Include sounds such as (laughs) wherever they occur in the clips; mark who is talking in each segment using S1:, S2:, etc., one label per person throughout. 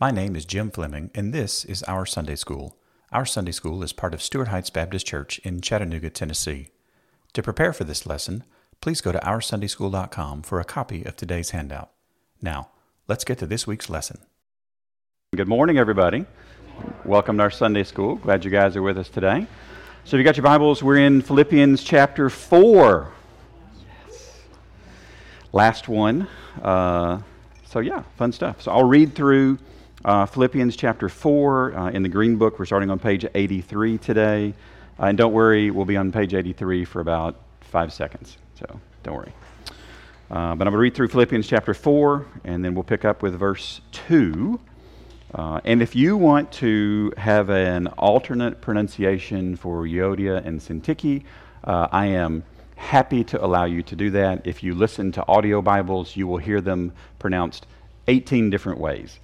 S1: My name is Jim Fleming, and this is Our Sunday School. Our Sunday School is part of Stuart Heights Baptist Church in Chattanooga, Tennessee. To prepare for this lesson, please go to OurSundaySchool.com for a copy of today's handout. Now, let's get to this week's lesson.
S2: Good morning, everybody. Welcome to our Sunday School. Glad you guys are with us today. So, if you got your Bibles, we're in Philippians chapter 4. Yes. Last one. Uh, so, yeah, fun stuff. So, I'll read through uh, Philippians chapter 4 uh, in the Green Book. We're starting on page 83 today. Uh, and don't worry, we'll be on page 83 for about five seconds. So don't worry. Uh, but I'm going to read through Philippians chapter 4, and then we'll pick up with verse 2. Uh, and if you want to have an alternate pronunciation for Euodia and Syntyche, uh, I am happy to allow you to do that. If you listen to audio Bibles, you will hear them pronounced 18 different ways.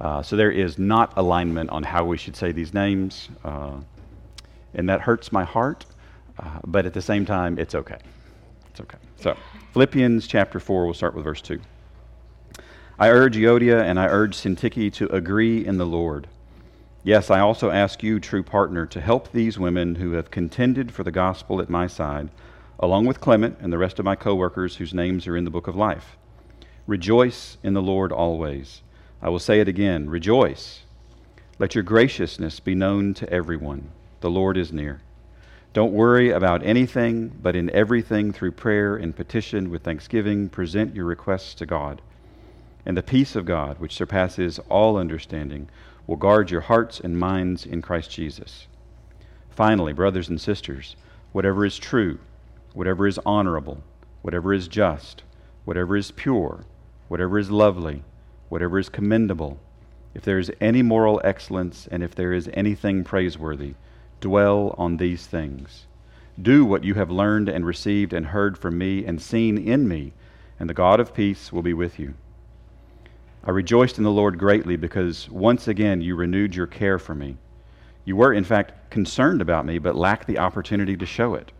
S2: Uh, so there is not alignment on how we should say these names, uh, and that hurts my heart, uh, but at the same time, it's okay. It's okay. So, Philippians chapter 4, we'll start with verse 2. I urge Euodia and I urge Syntyche to agree in the Lord. Yes, I also ask you, true partner, to help these women who have contended for the gospel at my side, along with Clement and the rest of my co workers whose names are in the book of life. Rejoice in the Lord always. I will say it again rejoice. Let your graciousness be known to everyone. The Lord is near. Don't worry about anything, but in everything, through prayer and petition with thanksgiving, present your requests to God. And the peace of God, which surpasses all understanding, will guard your hearts and minds in Christ Jesus. Finally, brothers and sisters, whatever is true, whatever is honorable, whatever is just, whatever is pure, whatever is lovely, whatever is commendable, if there is any moral excellence, and if there is anything praiseworthy, dwell on these things. Do what you have learned and received and heard from me and seen in me, and the God of peace will be with you. I rejoiced in the Lord greatly because once again you renewed your care for me. You were, in fact, concerned about me, but lacked the opportunity to show it.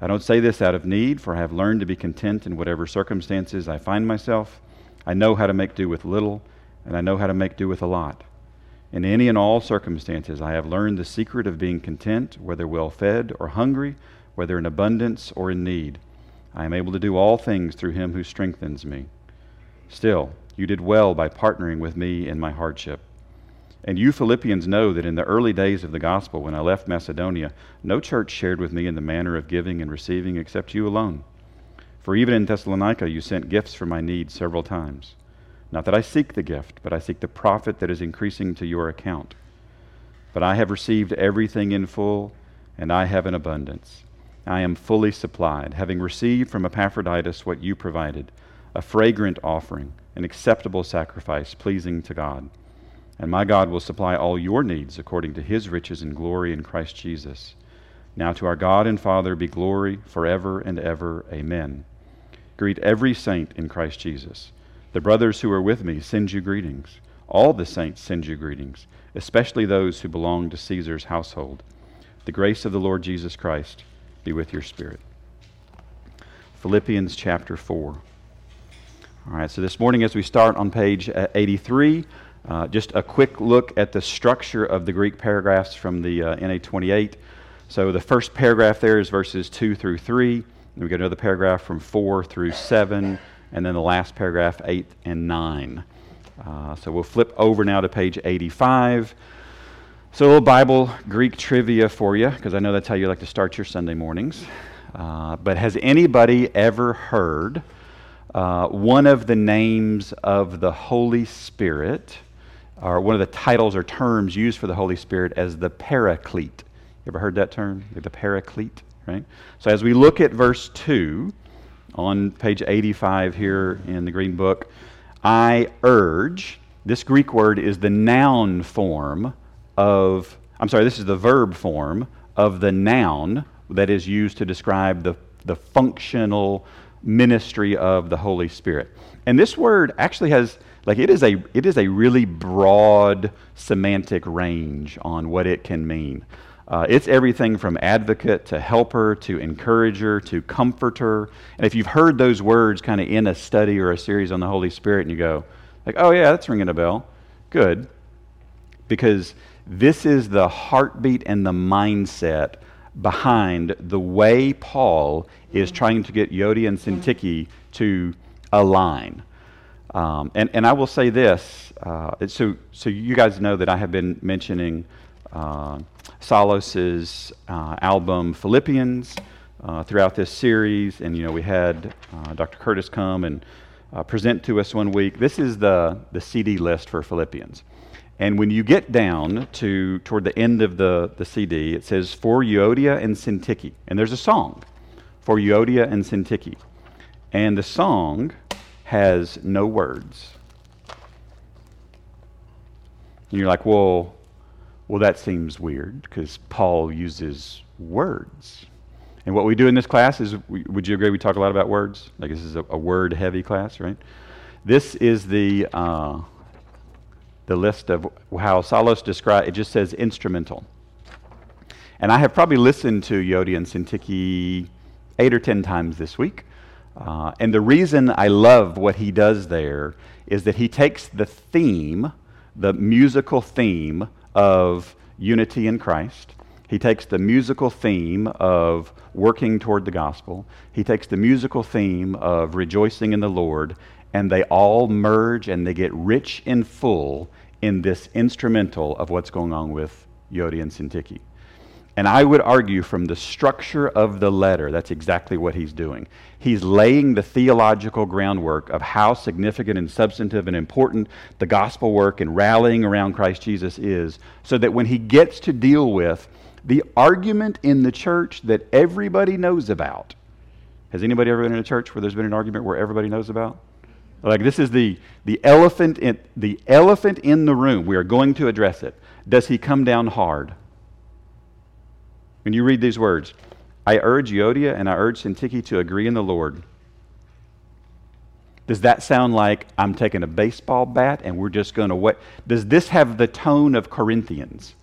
S2: I don't say this out of need, for I have learned to be content in whatever circumstances I find myself. I know how to make do with little, and I know how to make do with a lot. In any and all circumstances, I have learned the secret of being content, whether well fed or hungry, whether in abundance or in need. I am able to do all things through him who strengthens me. Still, you did well by partnering with me in my hardship. And you Philippians know that in the early days of the gospel, when I left Macedonia, no church shared with me in the manner of giving and receiving except you alone. For even in Thessalonica you sent gifts for my needs several times. Not that I seek the gift, but I seek the profit that is increasing to your account. But I have received everything in full, and I have an abundance. I am fully supplied, having received from Epaphroditus what you provided a fragrant offering, an acceptable sacrifice, pleasing to God. And my God will supply all your needs according to his riches and glory in Christ Jesus. Now to our God and Father be glory forever and ever. Amen. Greet every saint in Christ Jesus. The brothers who are with me send you greetings. All the saints send you greetings, especially those who belong to Caesar's household. The grace of the Lord Jesus Christ be with your spirit. Philippians chapter 4. All right, so this morning, as we start on page uh, 83, uh, just a quick look at the structure of the Greek paragraphs from the uh, NA 28. So the first paragraph there is verses 2 through 3. Then we get another paragraph from 4 through 7, and then the last paragraph, 8 and 9. Uh, so we'll flip over now to page 85. So, a little Bible Greek trivia for you, because I know that's how you like to start your Sunday mornings. Uh, but has anybody ever heard uh, one of the names of the Holy Spirit, or one of the titles or terms used for the Holy Spirit, as the Paraclete? You ever heard that term? The Paraclete? Right? So as we look at verse 2 on page 85 here in the Green Book, I urge, this Greek word is the noun form of, I'm sorry, this is the verb form of the noun that is used to describe the, the functional ministry of the Holy Spirit. And this word actually has, like, it is a, it is a really broad semantic range on what it can mean. Uh, it's everything from advocate to helper to encourager to comforter. And if you've heard those words kind of in a study or a series on the Holy Spirit and you go, like, oh, yeah, that's ringing a bell. Good, because this is the heartbeat and the mindset behind the way Paul is trying to get Euodia and Syntyche to align. Um, and, and I will say this uh, so, so you guys know that I have been mentioning uh, Solos's uh, album Philippians uh, throughout this series. And, you know, we had uh, Dr. Curtis come and uh, present to us one week. This is the, the CD list for Philippians. And when you get down to toward the end of the, the CD, it says, For Euodia and Syntyche. And there's a song, For Euodia and Syntyche. And the song has no words. And you're like, well, well, that seems weird because Paul uses words. And what we do in this class is, would you agree, we talk a lot about words? Like this is a, a word heavy class, right? This is the, uh, the list of how Salos describes, it just says instrumental. And I have probably listened to Euodia and Syntyche eight or ten times this week. Uh, and the reason I love what he does there is that he takes the theme, the musical theme of unity in Christ. He takes the musical theme of working toward the gospel. He takes the musical theme of rejoicing in the Lord, and they all merge and they get rich and full in this instrumental of what's going on with Euodia and Syntyche. And I would argue from the structure of the letter, that's exactly what he's doing. He's laying the theological groundwork of how significant and substantive and important the gospel work and rallying around Christ Jesus is, so that when he gets to deal with the argument in the church that everybody knows about. Has anybody ever been in a church where there's been an argument where everybody knows about? Like this is the, the elephant in the elephant in the room. We are going to address it. Does he come down hard? When you read these words, I urge Euodia and I urge Syntyche to agree in the Lord. Does that sound like I'm taking a baseball bat and we're just going to what? Does this have the tone of Corinthians?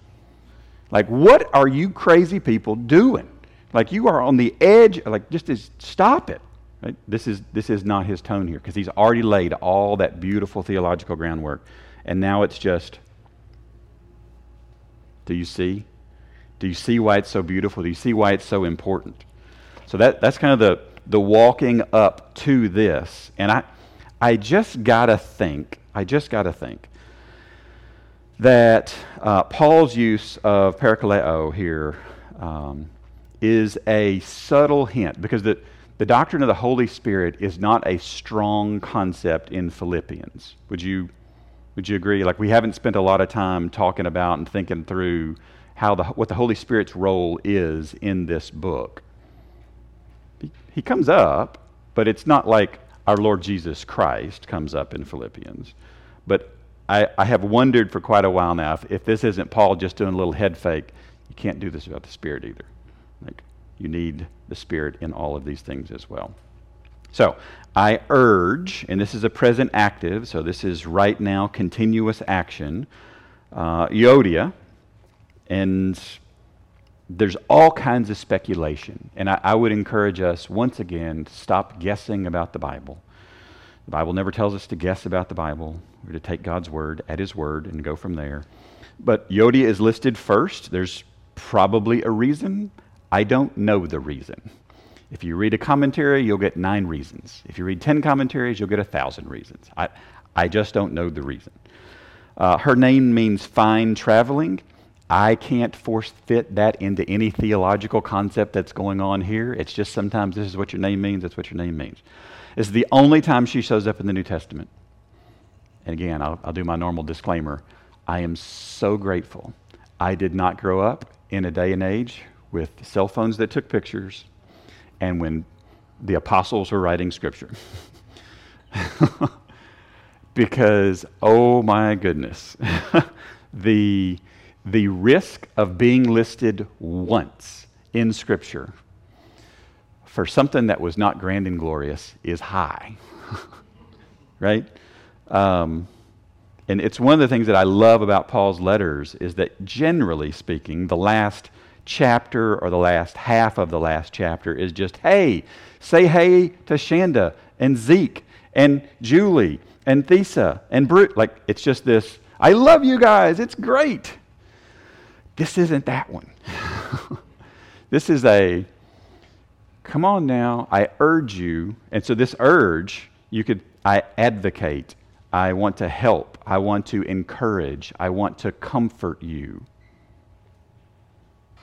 S2: Like, what are you crazy people doing? Like, you are on the edge, like, just stop it. Right? This, is, this is not his tone here because he's already laid all that beautiful theological groundwork. And now it's just, do you see? Do you see why it's so beautiful? Do you see why it's so important? So that, that's kind of the, the walking up to this. And I, I just got to think, I just got to think that uh, Paul's use of parakaleo here um, is a subtle hint because the, the doctrine of the Holy Spirit is not a strong concept in Philippians. Would you, would you agree? Like, we haven't spent a lot of time talking about and thinking through how the, what the Holy Spirit's role is in this book. He, he comes up, but it's not like our Lord Jesus Christ comes up in Philippians. But I, I have wondered for quite a while now if, if this isn't Paul just doing a little head fake, you can't do this without the Spirit either. Like, you need the Spirit in all of these things as well. So, I urge, and this is a present active, so this is right now continuous action. Uh, Euodia, and there's all kinds of speculation. And I, I, would encourage us, once again, to stop guessing about the Bible. The Bible never tells us to guess about the Bible. We're to take God's word at His word and go from there. But Euodia is listed first. There's probably a reason. I don't know the reason. If you read a commentary, you'll get nine reasons. If you read 10 commentaries, you'll get a thousand reasons. I, I just don't know the reason. Uh, her name means fine traveling. I can't force fit that into any theological concept that's going on here. It's just sometimes this is what your name means, that's what your name means. It's the only time she shows up in the New Testament. And again, I'll, I'll do my normal disclaimer. I am so grateful. I did not grow up in a day and age with cell phones that took pictures and when the apostles were writing scripture. (laughs) because, oh my goodness, (laughs) the the risk of being listed once in Scripture for something that was not grand and glorious is high. (laughs) right? Um, and it's one of the things that I love about Paul's letters is that generally speaking, the last chapter or the last half of the last chapter is just, hey, say hey to Shanda and Zeke and Julie and Thesa and Brute. Like, it's just this I love you guys. It's great. This isn't that one. (laughs) this is a, come on now, I urge you. And so this urge, you could, I advocate. I want to help. I want to encourage. I want to comfort you.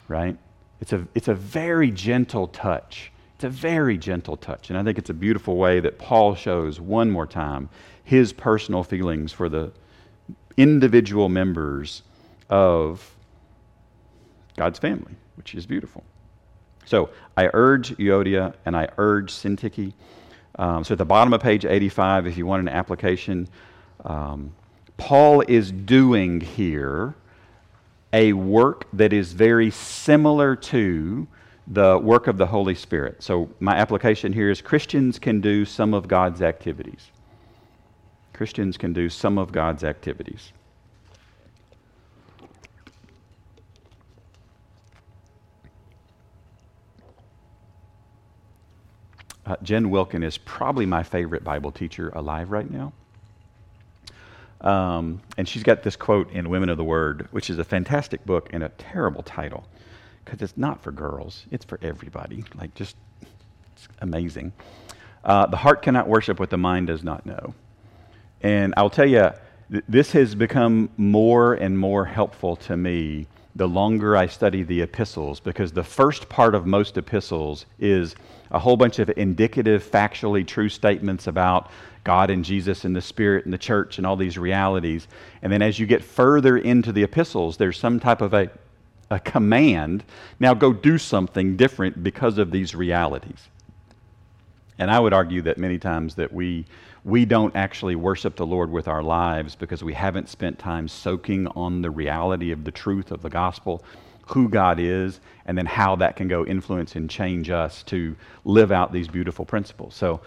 S2: Right? It's a, it's a very gentle touch. It's a very gentle touch. And I think it's a beautiful way that Paul shows one more time his personal feelings for the individual members of God's family, which is beautiful. So I urge Euodia and I urge Syntyche. Um, so at the bottom of page 85, if you want an application, um, Paul is doing here a work that is very similar to the work of the Holy Spirit. So, my application here is Christians can do some of God's activities. Christians can do some of God's activities. Uh, Jen Wilkin is probably my favorite Bible teacher alive right now. Um, and she's got this quote in Women of the Word, which is a fantastic book and a terrible title because it's not for girls, it's for everybody. Like, just it's amazing. Uh, the heart cannot worship what the mind does not know. And I'll tell you, th- this has become more and more helpful to me the longer I study the epistles because the first part of most epistles is a whole bunch of indicative, factually true statements about God and Jesus and the Spirit and the church and all these realities. And then as you get further into the epistles, there's some type of a a command. Now go do something different because of these realities. And I would argue that many times that we we don't actually worship the Lord with our lives because we haven't spent time soaking on the reality of the truth of the gospel, who God is, and then how that can go influence and change us to live out these beautiful principles. So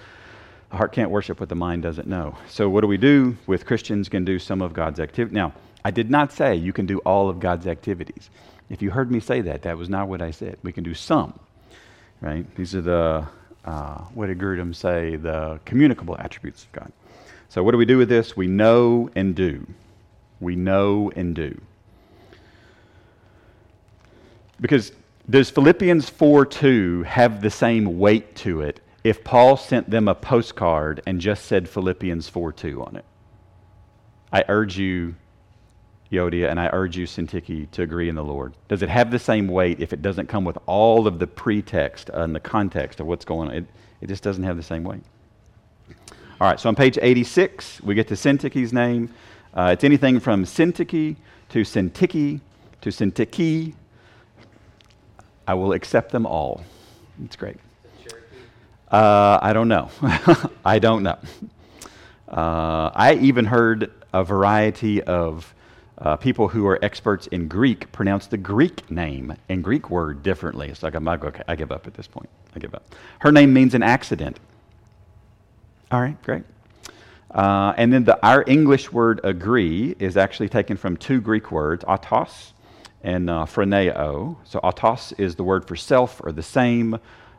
S2: the heart can't worship what the mind doesn't know. So what do we do with Christians can do some of God's activity. Now, I did not say you can do all of God's activities. If you heard me say that, that was not what I said. We can do some, right? These are the, uh, what did Grudem say? The communicable attributes of God. So, what do we do with this? We know and do. We know and do. Because does Philippians 4 2 have the same weight to it if Paul sent them a postcard and just said Philippians 4 2 on it? I urge you Euodia, and I urge you, Syntyche, to agree in the Lord. Does it have the same weight if it doesn't come with all of the pretext and the context of what's going on? It, it just doesn't have the same weight. All right, so on page 86, we get to Syntyche's name. Uh, it's anything from Syntyche to Syntyche to Syntyche. I will accept them all. It's great. Uh, I don't know. (laughs) I don't know. Uh, I even heard a variety of uh, people who are experts in Greek pronounce the Greek name and Greek word differently. It's like, I'm like, okay, I give up at this point. I give up. Her name means an accident. All right, great. Uh, and then the, our English word agree is actually taken from two Greek words, autos and uh, phroneo. So autos is the word for self or the same.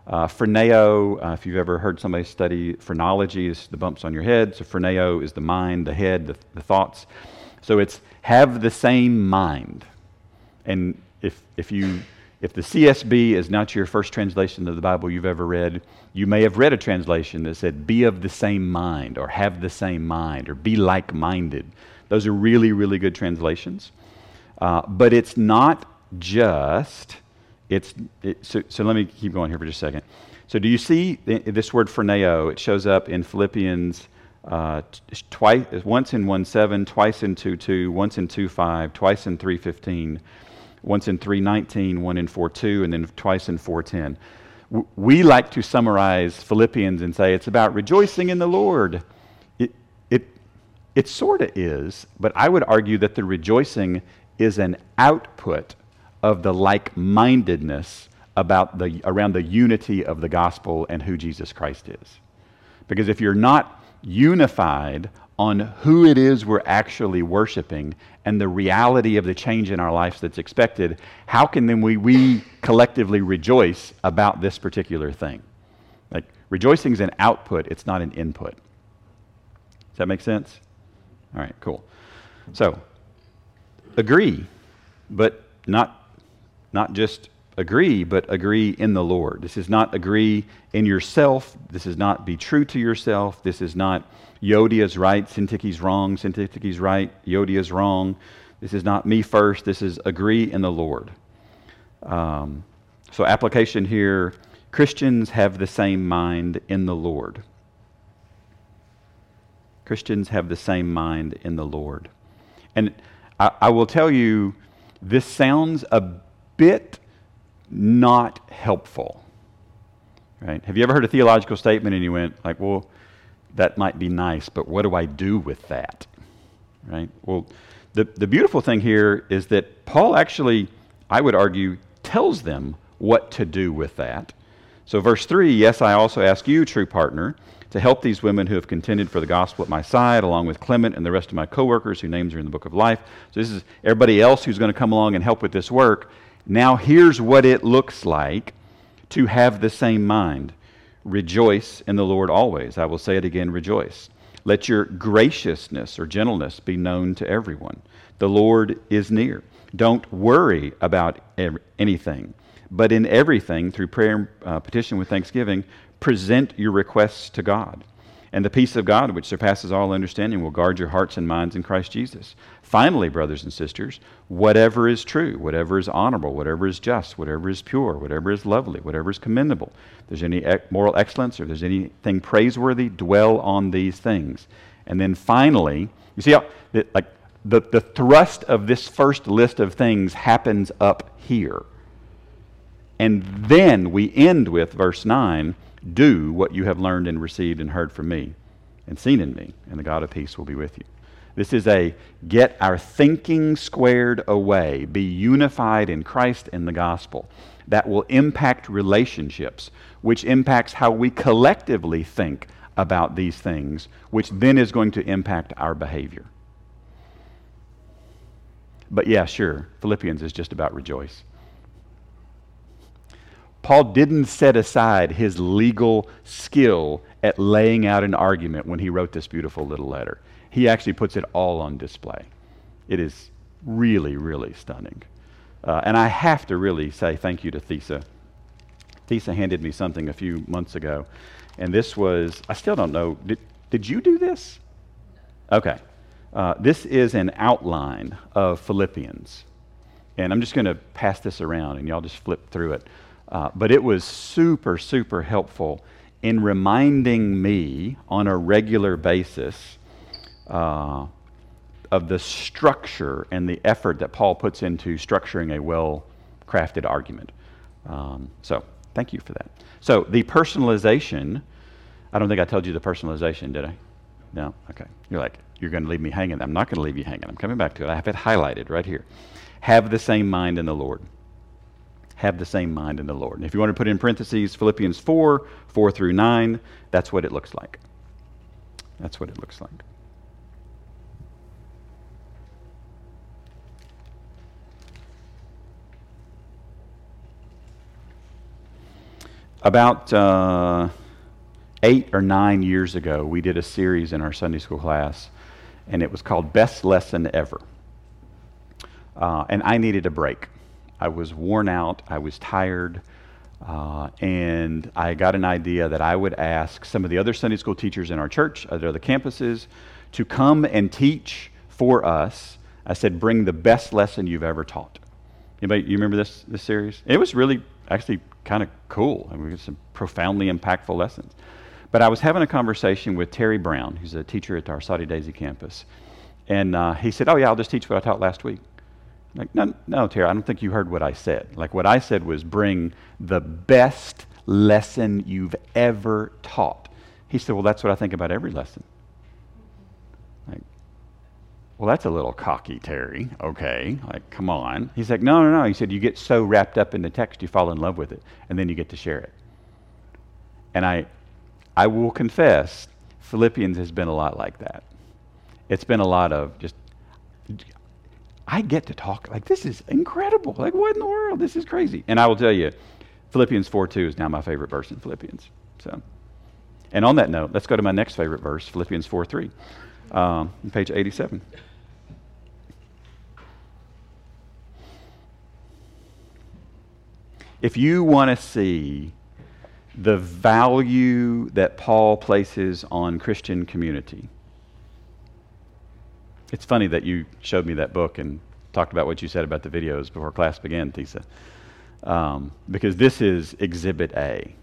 S2: Uh, phroneo, uh, if you've ever heard somebody study phrenology, is the bumps on your head. So phroneo is the mind, the head, the, the thoughts. So it's have the same mind. And if, if, you, if the CSB is not your first translation of the Bible you've ever read, you may have read a translation that said, be of the same mind, or have the same mind, or be like minded. Those are really, really good translations. Uh, but it's not just, it's, it, so, so let me keep going here for just a second. So, do you see this word phroneo? It shows up in Philippians uh, twice, once in 1.7, twice in 2.2, once in 2.5, twice in 3.15, once in 3.19, one in 4.2, and then twice in 4.10. We like to summarize Philippians and say it's about rejoicing in the Lord. It, it, it sort of is, but I would argue that the rejoicing is an output of the like mindedness about the, around the unity of the gospel and who Jesus Christ is. Because if you're not unified on who it is we're actually worshiping and the reality of the change in our lives that's expected, how can then we, we collectively rejoice about this particular thing? Like, rejoicing is an output, it's not an input. Does that make sense? All right, cool. So, agree, but not, not just agree, but agree in the Lord. This is not agree in yourself. This is not be true to yourself. This is not Yodia's right, Syntyche's wrong, Syntyche's right, Yodia's wrong. This is not me first. This is agree in the Lord. Um, so, application here Christians have the same mind in the Lord. Christians have the same mind in the Lord. And I, I will tell you, this sounds a bit not helpful. Right? Have you ever heard a theological statement and you went like, "Well, that might be nice, but what do I do with that?" Right? Well, the the beautiful thing here is that Paul actually, I would argue, tells them what to do with that. So verse 3, yes, I also ask you, true partner, to help these women who have contended for the gospel at my side, along with Clement and the rest of my coworkers whose names are in the book of life. So this is everybody else who's going to come along and help with this work. Now, here's what it looks like to have the same mind. Rejoice in the Lord always. I will say it again rejoice. Let your graciousness or gentleness be known to everyone. The Lord is near. Don't worry about anything, but in everything, through prayer and uh, petition with thanksgiving, present your requests to God. And the peace of God, which surpasses all understanding, will guard your hearts and minds in Christ Jesus. Finally, brothers and sisters, whatever is true, whatever is honorable, whatever is just, whatever is pure, whatever is lovely, whatever is commendable, if there's any moral excellence or if there's anything praiseworthy, dwell on these things. And then finally, you see how, like, the, the thrust of this first list of things happens up here. And then we end with verse 9 do what you have learned and received and heard from me and seen in me, and the God of peace will be with you. This is a get our thinking squared away, be unified in Christ and the gospel. That will impact relationships, which impacts how we collectively think about these things, which then is going to impact our behavior. But yeah, sure, Philippians is just about rejoice. Paul didn't set aside his legal skill at laying out an argument when he wrote this beautiful little letter. He actually puts it all on display. It is really, really stunning. Uh, and I have to really say thank you to Thesa. Thesa handed me something a few months ago, and this was, I still don't know, did, did you do this? Okay. Uh, this is an outline of Philippians. And I'm just going to pass this around, and y'all just flip through it. Uh, but it was super, super helpful in reminding me on a regular basis uh, of the structure and the effort that Paul puts into structuring a well crafted argument. Um, so, thank you for that. So, the personalization, I don't think I told you the personalization, did I? No? Okay. You're like, you're going to leave me hanging. I'm not going to leave you hanging. I'm coming back to it. I have it highlighted right here. Have the same mind in the Lord have the same mind in the Lord. And if you want to put in parentheses Philippians 4, 4 through 9, that's what it looks like. That's what it looks like. About uh, eight or nine years ago, we did a series in our Sunday school class, and it was called Best Lesson Ever. Uh, and I needed a break. I was worn out, I was tired, uh, and I got an idea that I would ask some of the other Sunday school teachers in our church, at other campuses, to come and teach for us. I said, bring the best lesson you've ever taught. Anybody, you remember this, this series? It was really actually kind of cool. I mean, we had some profoundly impactful lessons. But I was having a conversation with Terry Brown, who's a teacher at our Soddy-Daisy campus. And uh, he said, Oh, yeah, I'll just teach what I taught last week. Like, no, no, Tara, I don't think you heard what I said. Like, what I said was bring the best lesson you've ever taught. He said, Well, that's what I think about every lesson. Like, well, that's a little cocky, Terry. Okay. Like, come on. He's like, No, no, no. He said, You get so wrapped up in the text, you fall in love with it, and then you get to share it. And I, I will confess, Philippians has been a lot like that. It's been a lot of just I get to talk. Like, this is incredible. Like, what in the world? This is crazy. And I will tell you, Philippians 4 2 is now my favorite verse in Philippians. So, and on that note, let's go to my next favorite verse, Philippians 4 3, um, page 87. If you want to see the value that Paul places on Christian community, it's funny that you showed me that book and talked about what you said about the videos before class began, Tisa. Um, because this is Exhibit A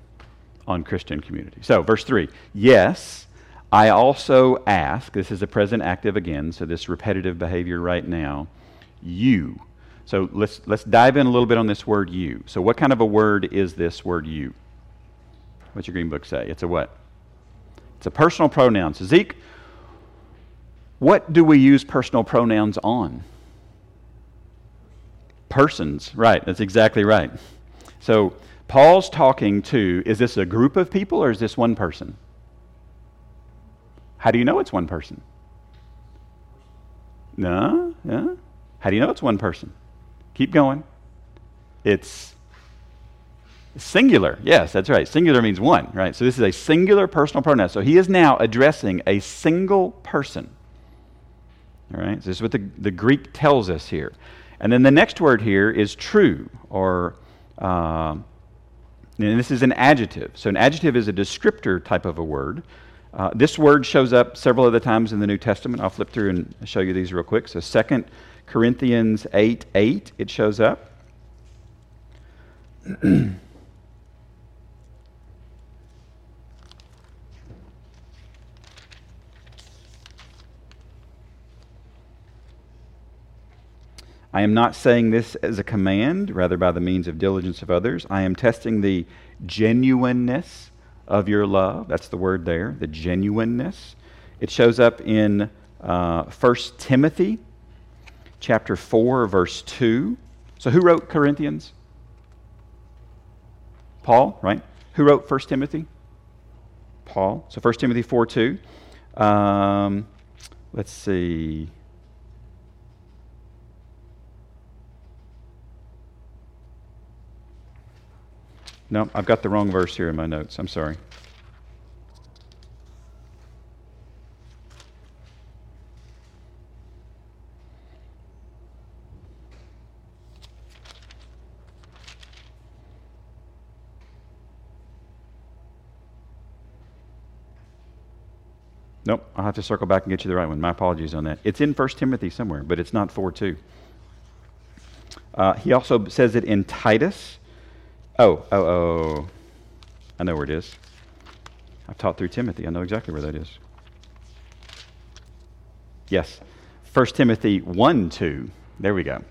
S2: on Christian community. So, verse 3 Yes, I also ask, this is a present active again, so this repetitive behavior right now, you. So let's, let's dive in a little bit on this word you. So, what kind of a word is this word you? What's your green book say? It's a what? It's a personal pronoun. So, Zeke, what do we use personal pronouns on? Persons, right. That's exactly right. So, Paul's talking to is this a group of people or is this one person? How do you know it's one person? No, yeah. How do you know it's one person? Keep going. It's singular. Yes, that's right. Singular means one, right? So this is a singular personal pronoun. So he is now addressing a single person. All right? So this is what the, the Greek tells us here. And then the next word here is true, or uh, and this is an adjective. So an adjective is a descriptor type of a word. Uh, this word shows up several other times in the New Testament. I'll flip through and show you these real quick. So Second Corinthians 8 8, it shows up. (clears throat) I am not saying this as a command, rather by the means of diligence of others. I am testing the genuineness of your love. That's the word there, the genuineness. It shows up in uh, 1 Timothy chapter 4, verse 2. So, who wrote Corinthians? Paul, right? Who wrote 1 Timothy? Paul. So, 1 Timothy 4 2. Um, let's see. No, I've got the wrong verse here in my notes. I'm sorry. Nope, I'll have to circle back and get you the right one. My apologies on that. It's in 1 Timothy somewhere, but it's not 4 2. Uh, he also says it in Titus. Oh, oh, oh. I know where it is. I've taught through Timothy. I know exactly where that is. Yes. 1 Timothy 1 2. There we go.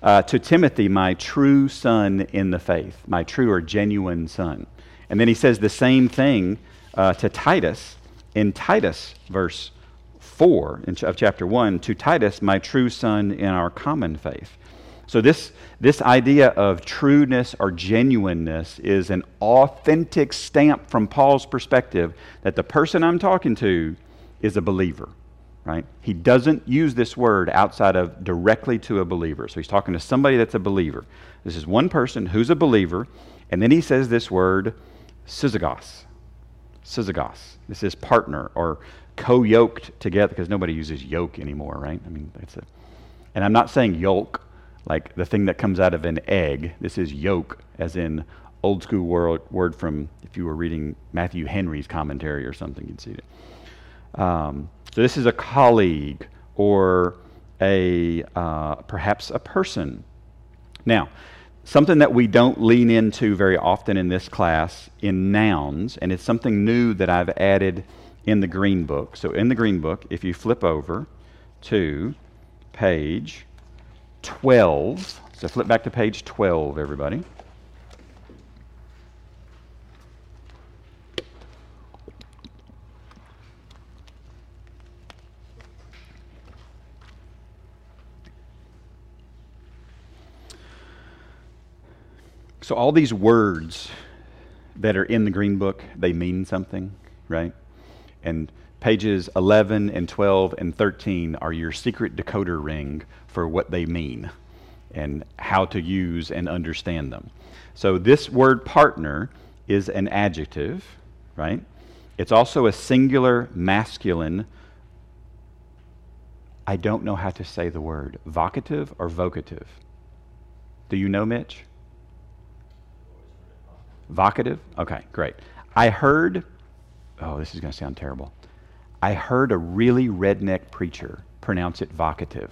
S2: Uh, to Timothy, my true son in the faith, my true or genuine son. And then he says the same thing uh, to Titus in Titus, verse 4 of chapter 1, to Titus, my true son in our common faith. So, this, this idea of trueness or genuineness is an authentic stamp from Paul's perspective that the person I'm talking to is a believer, right? He doesn't use this word outside of directly to a believer. So, he's talking to somebody that's a believer. This is one person who's a believer, and then he says this word, syzygos. Syzygos. This is partner or co yoked together because nobody uses yoke anymore, right? I mean, it's a, and I'm not saying yolk like the thing that comes out of an egg. This is yoke, as in old school word, word from if you were reading Matthew Henry's commentary or something, you'd see it. Um, so this is a colleague or a uh, perhaps a person. Now, something that we don't lean into very often in this class in nouns, and it's something new that I've added in the Green Book. So, in the Green Book, if you flip over to page 12, so flip back to page 12, everybody. So, all these words that are in the Green Book, they mean something, right? And pages 11 and 12 and 13 are your secret decoder ring for what they mean and how to use and understand them. So, this word partner is an adjective, right? It's also a singular masculine. I don't know how to say the word. Vocative or vocative? Do you know, Mitch? Vocative? Okay, great. I heard, oh, this is going to sound terrible. I heard a really redneck preacher pronounce it vocative,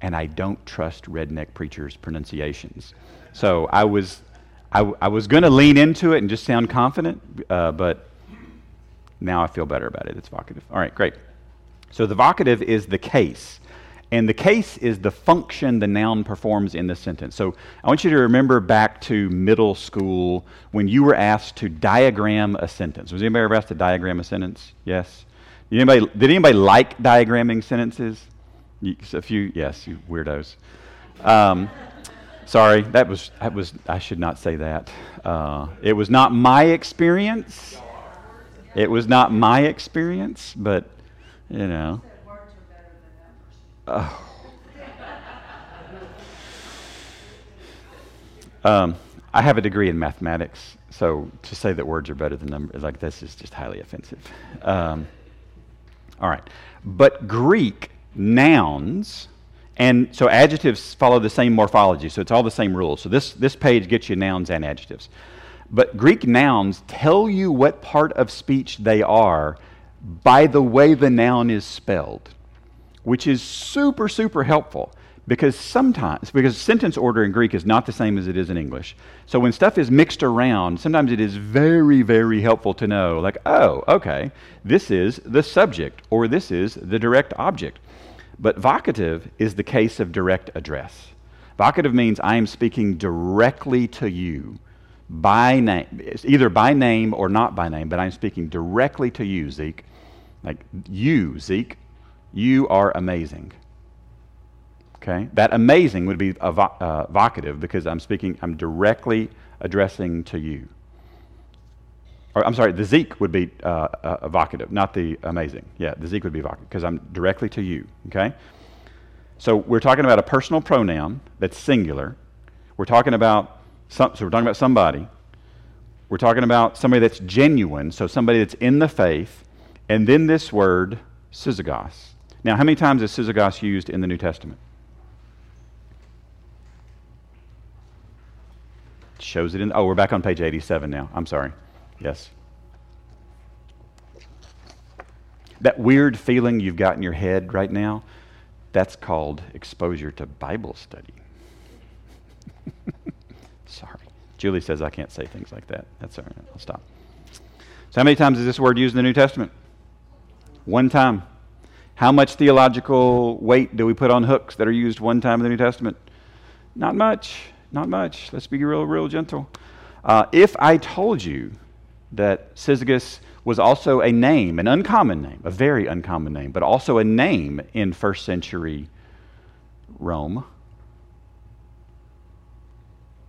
S2: and I don't trust redneck preachers' pronunciations. So I was, I, I was going to lean into it and just sound confident, uh, but now I feel better about it. It's vocative. All right, great. So the vocative is the case. And the case is the function the noun performs in the sentence. So I want you to remember back to middle school when you were asked to diagram a sentence. Was anybody ever asked to diagram a sentence? Yes? Anybody, did anybody like diagramming sentences? A few, yes, you weirdos. Um, sorry, that was, that was, I should not say that. Uh, it was not my experience. It was not my experience, but, you know. Oh. Um, I have a degree in mathematics, so to say that words are better than numbers, like this is just highly offensive. Um, all right. But Greek nouns, and so adjectives follow the same morphology, so it's all the same rules. So this, this page gets you nouns and adjectives. But Greek nouns tell you what part of speech they are by the way the noun is spelled which is super, super helpful because sometimes, because sentence order in Greek is not the same as it is in English. So when stuff is mixed around, sometimes it is very, very helpful to know, like, oh, okay, this is the subject or this is the direct object. But vocative is the case of direct address. Vocative means I am speaking directly to you by name, either by name or not by name, but I'm speaking directly to you, Zeke. Like, you, Zeke, you are amazing. Okay? That amazing would be evo- uh, vocative because I'm speaking, I'm directly addressing to you. Or, I'm sorry, the Zeke would be uh, uh, evocative, not the amazing. Yeah, the Zeke would be evocative because I'm directly to you. Okay? So we're talking about a personal pronoun that's singular. We're talking about some, so we're talking about somebody. We're talking about somebody that's genuine, so somebody that's in the faith, and then this word, syzygos. Now, how many times is syzygos used in the New Testament? Shows it in. Oh, we're back on page 87 now. I'm sorry. Yes. That weird feeling you've got in your head right now, that's called exposure to Bible study. (laughs) sorry. Julie says I can't say things like that. That's all right. I'll stop. So, how many times is this word used in the New Testament? One time. How much theological weight do we put on hooks that are used one time in the New Testament? Not much. Not much. Let's be real, real gentle. Uh, if I told you that Syzygus was also a name, an uncommon name, a very uncommon name, but also a name in first century Rome,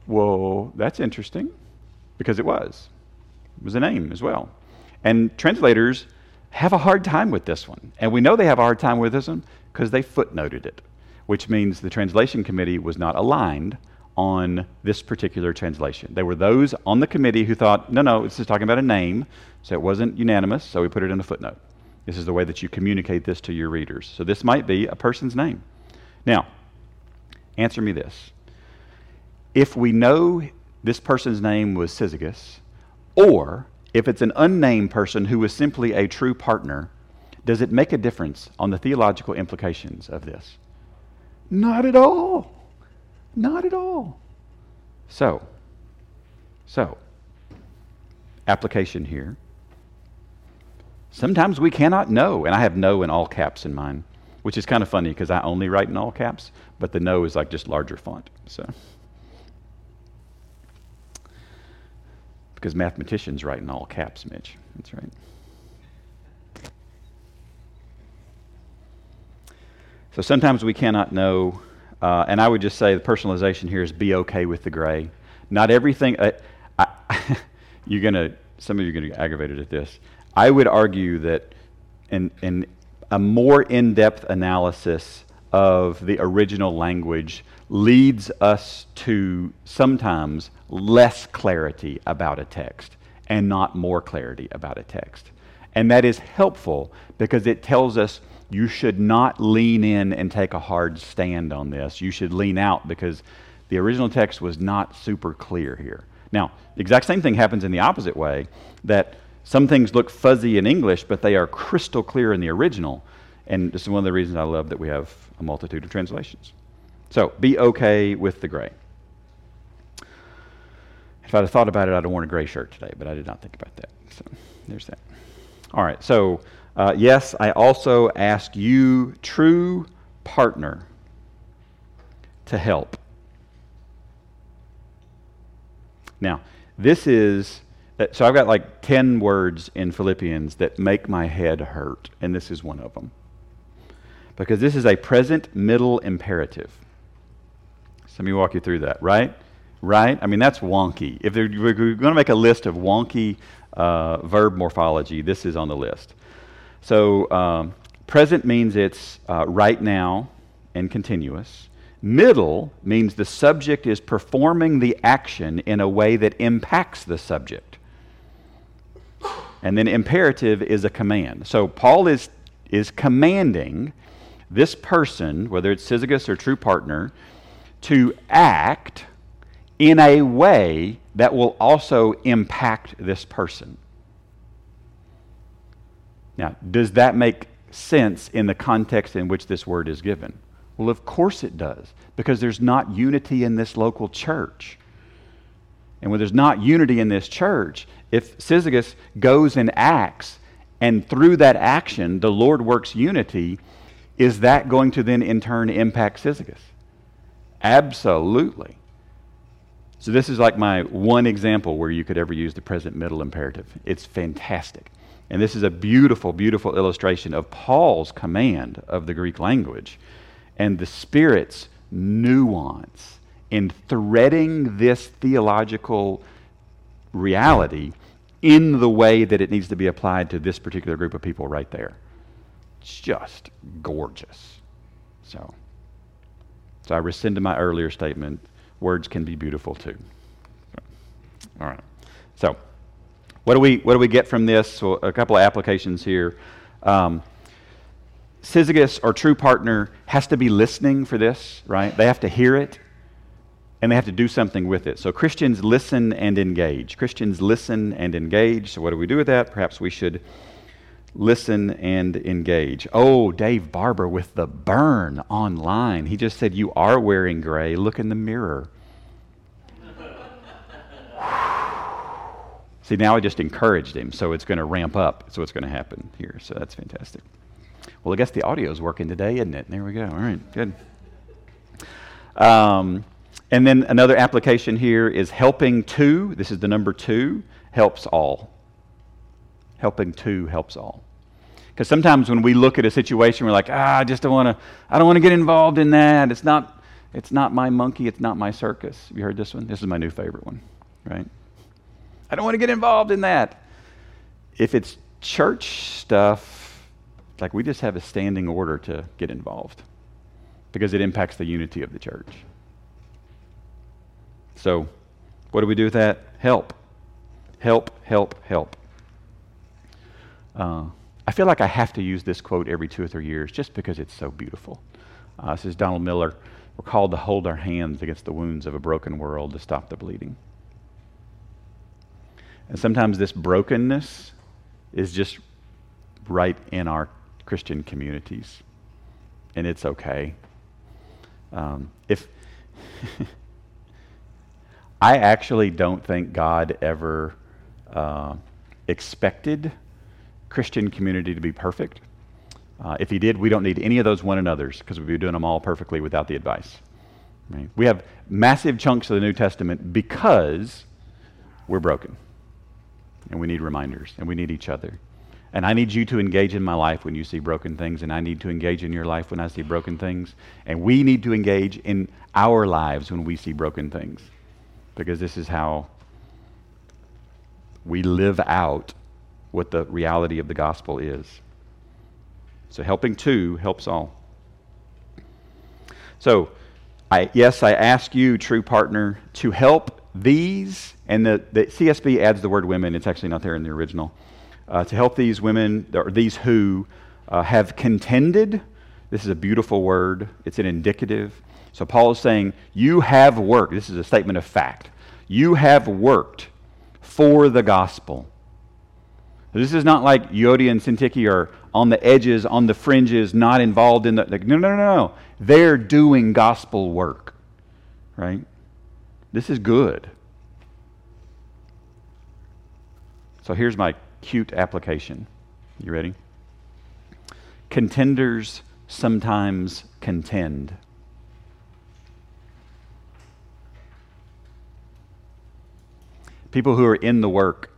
S2: well, that's interesting because it was. It was a name as well. And translators have a hard time with this one. And we know they have a hard time with this one because they footnoted it, which means the translation committee was not aligned on this particular translation. There were those on the committee who thought, no, no, this is talking about a name, so it wasn't unanimous, so we put it in a footnote. This is the way that you communicate this to your readers. So this might be a person's name. Now, answer me this. If we know this person's name was Syzygus, or if it's an unnamed person who is simply a true partner, does it make a difference on the theological implications of this? Not at all. Not at all. So, so, application here. Sometimes we cannot know, and I have no in all caps in mine, which is kind of funny because I only write in all caps, but the no is like just larger font. So. because mathematicians write in all caps, Mitch. That's right. So sometimes we cannot know, uh, and I would just say the personalization here is be okay with the gray. Not everything. Uh, I, (laughs) you're gonna. Some of you are gonna get aggravated at this. I would argue that in, in a more in-depth analysis of the original language leads us to sometimes less clarity about a text and not more clarity about a text. And that is helpful because it tells us you should not lean in and take a hard stand on this. You should lean out because the original text was not super clear here. Now, the exact same thing happens in the opposite way that some things look fuzzy in English, but they are crystal clear in the original. And this is one of the reasons I love that we have a multitude of translations. So be okay with the gray. If I'd have thought about it, I'd have worn a gray shirt today, but I did not think about that. So there's that. All right, so uh, yes, I also ask you, true partner, to help. Now, this is, uh, so I've got like 10 words in Philippians that make my head hurt, and this is one of them. Because this is a present middle imperative. So let me walk you through that, right? Right? I mean, that's wonky. If we're going to make a list of wonky uh, verb morphology, this is on the list. So, um, present means it's uh, right now and continuous. Middle means the subject is performing the action in a way that impacts the subject. And then imperative is a command. So Paul is, is commanding this person, whether it's Syzygos or true partner, to act in a way that will also impact this person. Now, does that make sense in the context in which this word is given? Well, of course it does, because there's not unity in this local church. And when there's not unity in this church, if Syzygos goes and acts, and through that action the Lord works unity, is that going to then in turn impact Syzygos? Absolutely. So, this is like my one example where you could ever use the present middle imperative. It's fantastic. And this is a beautiful, beautiful illustration of Paul's command of the Greek language and the Spirit's nuance in threading this theological reality in the way that it needs to be applied to this particular group of people right there. It's just gorgeous. So, so I rescind my earlier statement. Words can be beautiful too. All right. So, what do we what do we get from this? So a couple of applications here. Um, Syzygos or true partner has to be listening for this, right? They have to hear it and they have to do something with it. So Christians listen and engage. Christians listen and engage. So what do we do with that? Perhaps we should listen and engage. Oh, Dave Barber with the burn online. He just said, You are wearing gray. Look in the mirror. See, now I just encouraged him, so it's going to ramp up. So what's going to happen here. So that's fantastic. Well, I guess the audio is working today, isn't it? There we go. All right, good. Um, and then another application here is helping two. This is the number two, helps all. Helping two helps all. Because sometimes when we look at a situation, we're like, ah, I just don't want to, I don't want to get involved in that. It's not, it's not my monkey, it's not my circus. Have you heard this one? This is my new favorite one, right? I don't want to get involved in that. If it's church stuff, like we just have a standing order to get involved because it impacts the unity of the church. So, what do we do with that? Help. Help, help, help. Uh, I feel like I have to use this quote every two or three years just because it's so beautiful. Uh, this is Donald Miller. We're called to hold our hands against the wounds of a broken world to stop the bleeding. And sometimes this brokenness is just right in our Christian communities, and it's okay. Um, if (laughs) I actually don't think God ever uh, expected Christian community to be perfect. Uh, if He did, we don't need any of those one another's because we'd be doing them all perfectly without the advice. Right? We have massive chunks of the New Testament because we're broken, and we need reminders, and we need each other. And I need you to engage in my life when you see broken things, and I need to engage in your life when I see broken things. And we need to engage in our lives when we see broken things. Because this is how we live out what the reality of the gospel is. So helping two helps all. So, I, yes, I ask you, true partner, to help these, and the, the CSB adds the word women. It's actually not there in the original uh, to help these women, or these who uh, have contended. This is a beautiful word, it's an indicative. So Paul is saying, You have worked. This is a statement of fact. You have worked for the gospel. This is not like Euodia and Syntyche are on the edges, on the fringes, not involved in the. Like, no, no, no, no. They're doing gospel work, right? This is good. So here's my cute application. You ready? Contenders sometimes contend. People who are in the work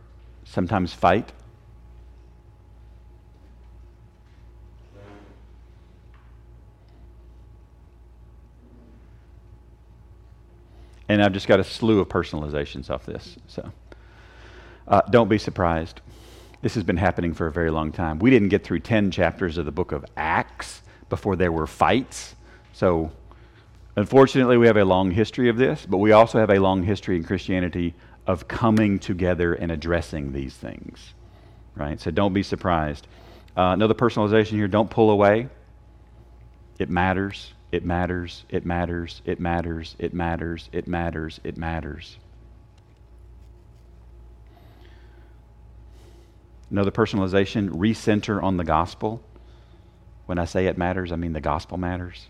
S2: sometimes fight. And I've just got a slew of personalizations off this. So uh, don't be surprised. This has been happening for a very long time. We didn't get through 10 chapters of the book of Acts before there were fights. So, unfortunately, we have a long history of this, but we also have a long history in Christianity of coming together and addressing these things. Right? So, don't be surprised. Uh, another personalization here don't pull away. It matters. It matters. It matters. It matters. It matters. It matters. It matters. Another personalization, recenter on the gospel. When I say it matters, I mean the gospel matters.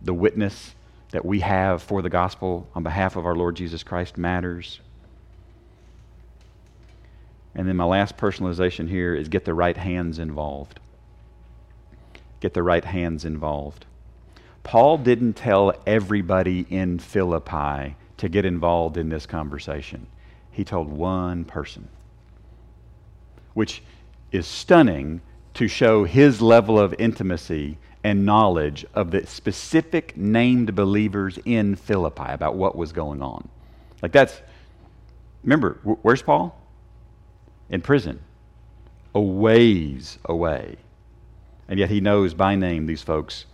S2: The witness that we have for the gospel on behalf of our Lord Jesus Christ matters. And then my last personalization here is get the right hands involved. Get the right hands involved. Paul didn't tell everybody in Philippi to get involved in this conversation, he told one person which is stunning to show his level of intimacy and knowledge of the specific named believers in Philippi about what was going on. Like that's, remember, where's Paul? In prison, a ways away. And yet he knows by name these folks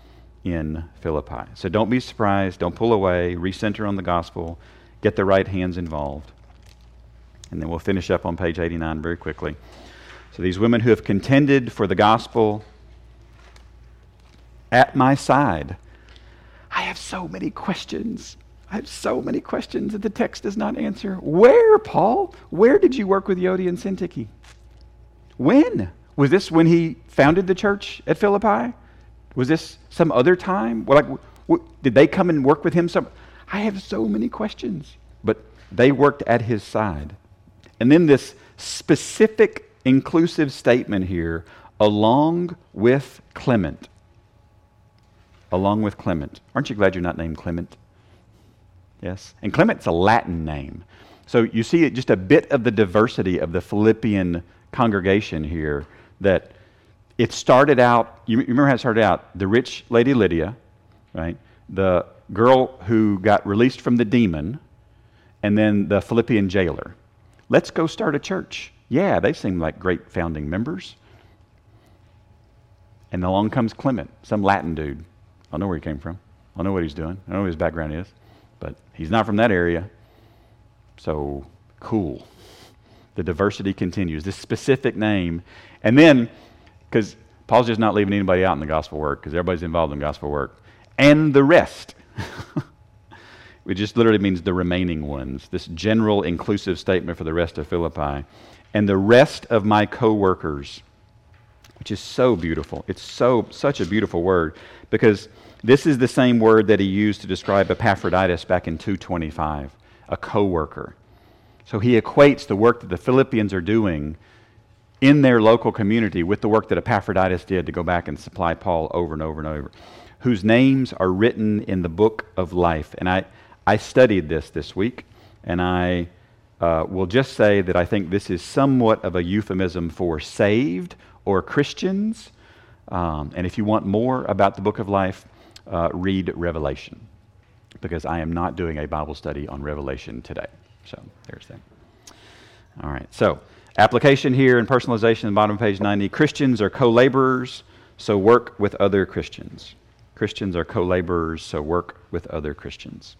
S2: in Philippi. So don't be surprised, don't pull away, recenter on the gospel, get the right hands involved. And then we'll finish up on page 89 very quickly. So these women who have contended for the gospel at my side. I have so many questions. I have so many questions that the text does not answer. Where, Paul? Where did you work with Euodia and Syntyche? When? Was this when he founded the church at Philippi? Was this some other time? Well, like, did they come and work with him? Some? I have so many questions. But they worked at his side. And then this specific inclusive statement here along with Clement. Along with Clement. Aren't you glad you're not named Clement? Yes. And Clement's a Latin name. So you see just a bit of the diversity of the Philippian congregation here that it started out, you remember how it started out? The rich lady Lydia, right? The girl who got released from the demon, and then the Philippian jailer. Let's go start a church. Yeah, they seem like great founding members. And along comes Clement, some Latin dude. I don't know where he came from. I don't know what he's doing. I don't know what his background is. But he's not from that area. So cool. The diversity continues. This specific name. And then, because Paul's just not leaving anybody out in the gospel work, because everybody's involved in gospel work. And the rest. (laughs) it just literally means the remaining ones. This general inclusive statement for the rest of Philippi and the rest of my coworkers, which is so beautiful. It's so such a beautiful word because this is the same word that he used to describe Epaphroditus back in 225, a coworker. So he equates the work that the Philippians are doing in their local community with the work that Epaphroditus did to go back and supply Paul over and over and over, whose names are written in the book of life. And I, I studied this this week, and I uh, will just say that I think this is somewhat of a euphemism for saved or Christians. Um, and if you want more about the book of life, uh, read Revelation, because I am not doing a Bible study on Revelation today. So there's that. All right. So application here and personalization in bottom of page 90. Christians are co laborers, so work with other Christians. Christians are co laborers, so work with other Christians.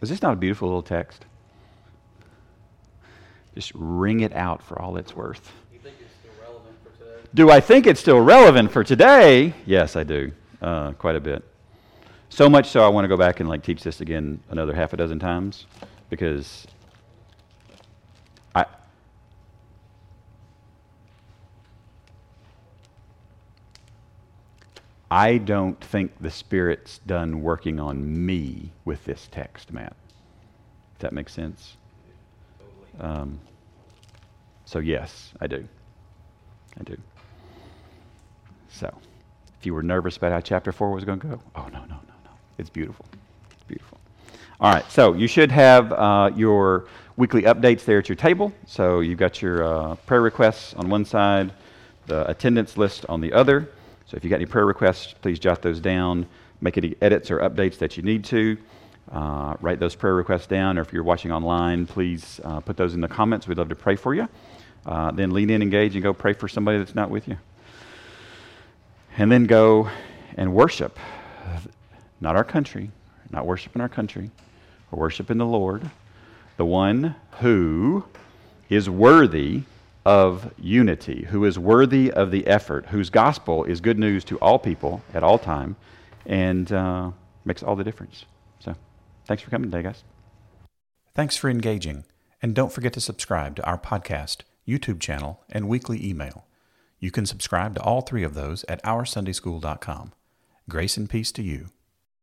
S2: Is this not a beautiful little text? Just wring it out for all it's worth.
S3: You think it's still relevant for today?
S2: do I think it's still relevant for today? Yes, I do, uh, quite a bit. So much so, I want to go back and like teach this again another half a dozen times because I. I don't think the Spirit's done working on me with this text, Matt. If that makes sense. Um, so, yes, I do. I do. So, if you were nervous about how chapter 4 was going to go, oh, no, no, no, no. It's beautiful. It's beautiful. All right, so you should have uh, your weekly updates there at your table. So, you've got your uh, prayer requests on one side, the attendance list on the other. So, if you've got any prayer requests, please jot those down. Make any edits or updates that you need to. Uh, write those prayer requests down, or if you're watching online, please uh, put those in the comments. We'd love to pray for you. Uh, then lean in, engage, and go pray for somebody that's not with you. And then go and worship. Not our country, not worshiping our country, or worshiping the Lord, the one who is worthy of unity, who is worthy of the effort, whose gospel is good news to all people at all time, and uh, makes all the difference. So, thanks for coming today, guys.
S1: Thanks for engaging, and don't forget to subscribe to our podcast, YouTube channel, and weekly email. You can subscribe to all three of those at OurSundaySchool.com. Grace and peace to you.